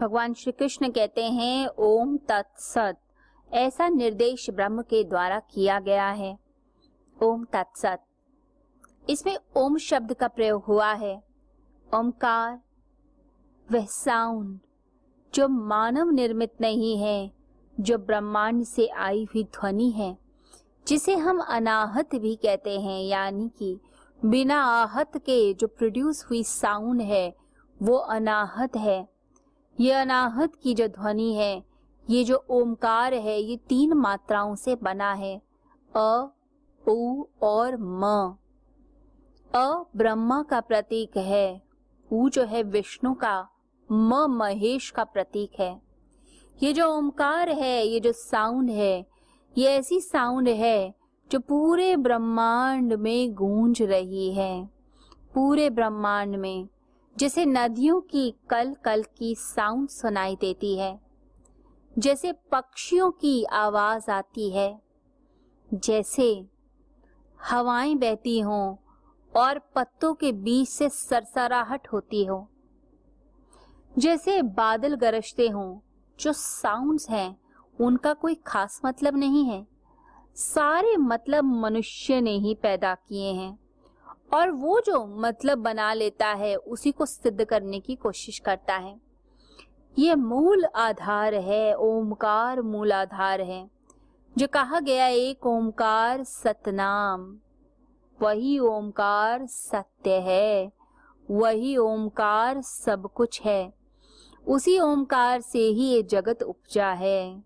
भगवान श्री कृष्ण कहते हैं, ओम तत्सत। ऐसा निर्देश ब्रह्म के द्वारा किया गया है। ओम तत्सत। इसमें ओम शब्द का प्रयोग हुआ है। ओमकार, वह साउंड, जो मानव निर्मित नहीं है, जो ब्रह्मांड से आई हुई ध्वनि है, जिसे हम अनाहत भी कहते हैं, यानी कि बिना आहत के जो प्रोड्यूस हुई साउंड है, वो अनाहत है। ये अनाहत की जो ध्वनि है, ये जो ओमकार है, ये तीन मात्राओं से बना है। अ, उ और म। अ ब्रह्मा का प्रतीक है, उ जो है विष्णु का, म महेश का प्रतीक है। ये जो ओमकार है, ये जो साउंड है, ये ऐसी साउंड है जो पूरे ब्रह्मांड में गूंज रही है। पूरे ब्रह्मांड में। जैसे नदियों की कल कल की साउंड सुनाई देती है, जैसे पक्षियों की आवाज़ आती है, जैसे हवाएँ बहती हों और पत्तों के बीच से सरसराहट होती हो, जैसे बादल गरजते हों, जो साउंड्स हैं, उनका कोई खास मतलब नहीं है। सारे मतलब मनुष्य ने ही पैदा किए हैं। और वो जो मतलब बना लेता है, उसी को सिद्ध करने की कोशिश करता है। ये मूल आधार है, ओमकार मूल आधार है, जो कहा गया एक ओमकार सतनाम, वही ओमकार सत्य है, वही ओमकार सब कुछ है, उसी ओमकार से ही ये जगत उपजा है।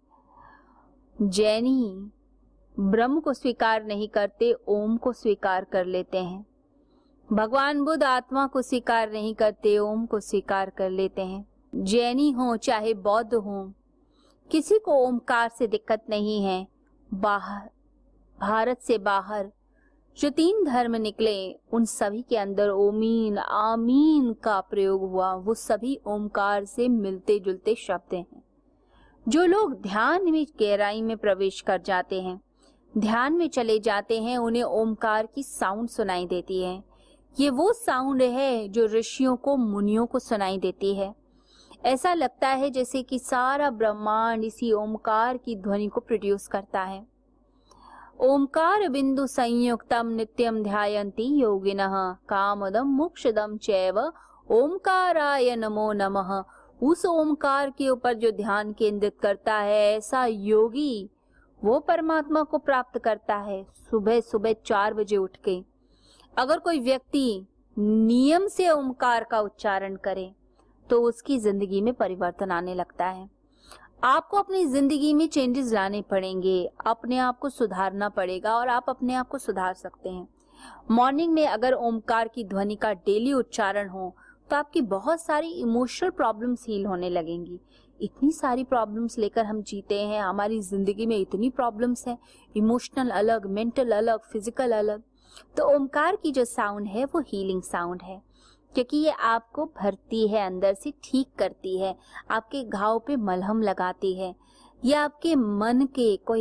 जैनी ब्रह्म को स्वीकार नहीं करते, ओम को स्वीकार कर लेते हैं। भगवान बुद्ध आत्मा को स्वीकार नहीं करते, ओम को स्वीकार कर लेते हैं। जैनी हो, चाहे बौद्ध हो, किसी को ओमकार से दिक्कत नहीं है। बाहर, भारत से बाहर, जो तीन धर्म निकले, उन सभी के अंदर ओमीन, आमीन का प्रयोग हुआ। वो सभी ओमकार से मिलते जुलते शब्द हैं। जो लोग ध्यान में गहराई में प्रवेश कर जाते हैं, ध्यान में चले जाते हैं, उन्हें ओमकार की साउंड सुनाई देती है। ये वो साउंड है जो ऋषियों को, मुनियों को सुनाई देती है। ऐसा लगता है जैसे कि सारा ब्रह्मांड इसी ओमकार की ध्वनि को प्रोड्यूस करता है। ओमकार बिंदु संयुक्तम नित्यम ध्यायन्ति योगिनः कामदम मोक्षदम चैव ओमकाराय नमो नमः। उस ओमकार के ऊपर जो ध्यान केंद्रित करता है, ऐसा योगी वो परमात्मा को प्राप्त करता है सुबह सुबह चार बजे उठ के। अगर कोई व्यक्ति नियम से ओमकार का उच्चारण करे तो उसकी ज़िंदगी में परिवर्तन आने लगता है। आपको अपनी ज़िंदगी में चेंजेस लाने पड़ेंगे, अपने आप को सुधारना पड़ेगा और आप अपने आप को सुधार सकते हैं। मॉर्निंग में अगर ओमकार की ध्वनि का डेली उच्चारण हो तो आपकी बहुत सारी इमोशनल प्रॉब्लम्स हील होने लगेंगी। इतनी सारी प्रॉब्लम्स लेकर हम जीते हैं, हमारी ज़िंदगी में इतनी प्रॉब्लम्स हैं इमोशनल अलग मेंटल अलग फ़िज़िकल अलग। तो ओमकार की जो साउंड है, वो हीलिंग साउंड है। क्योंकि ये आपको भरती है, अंदर से ठीक करती है, आपके घाव पे मलहम लगाती है, ये आपके मन के कोई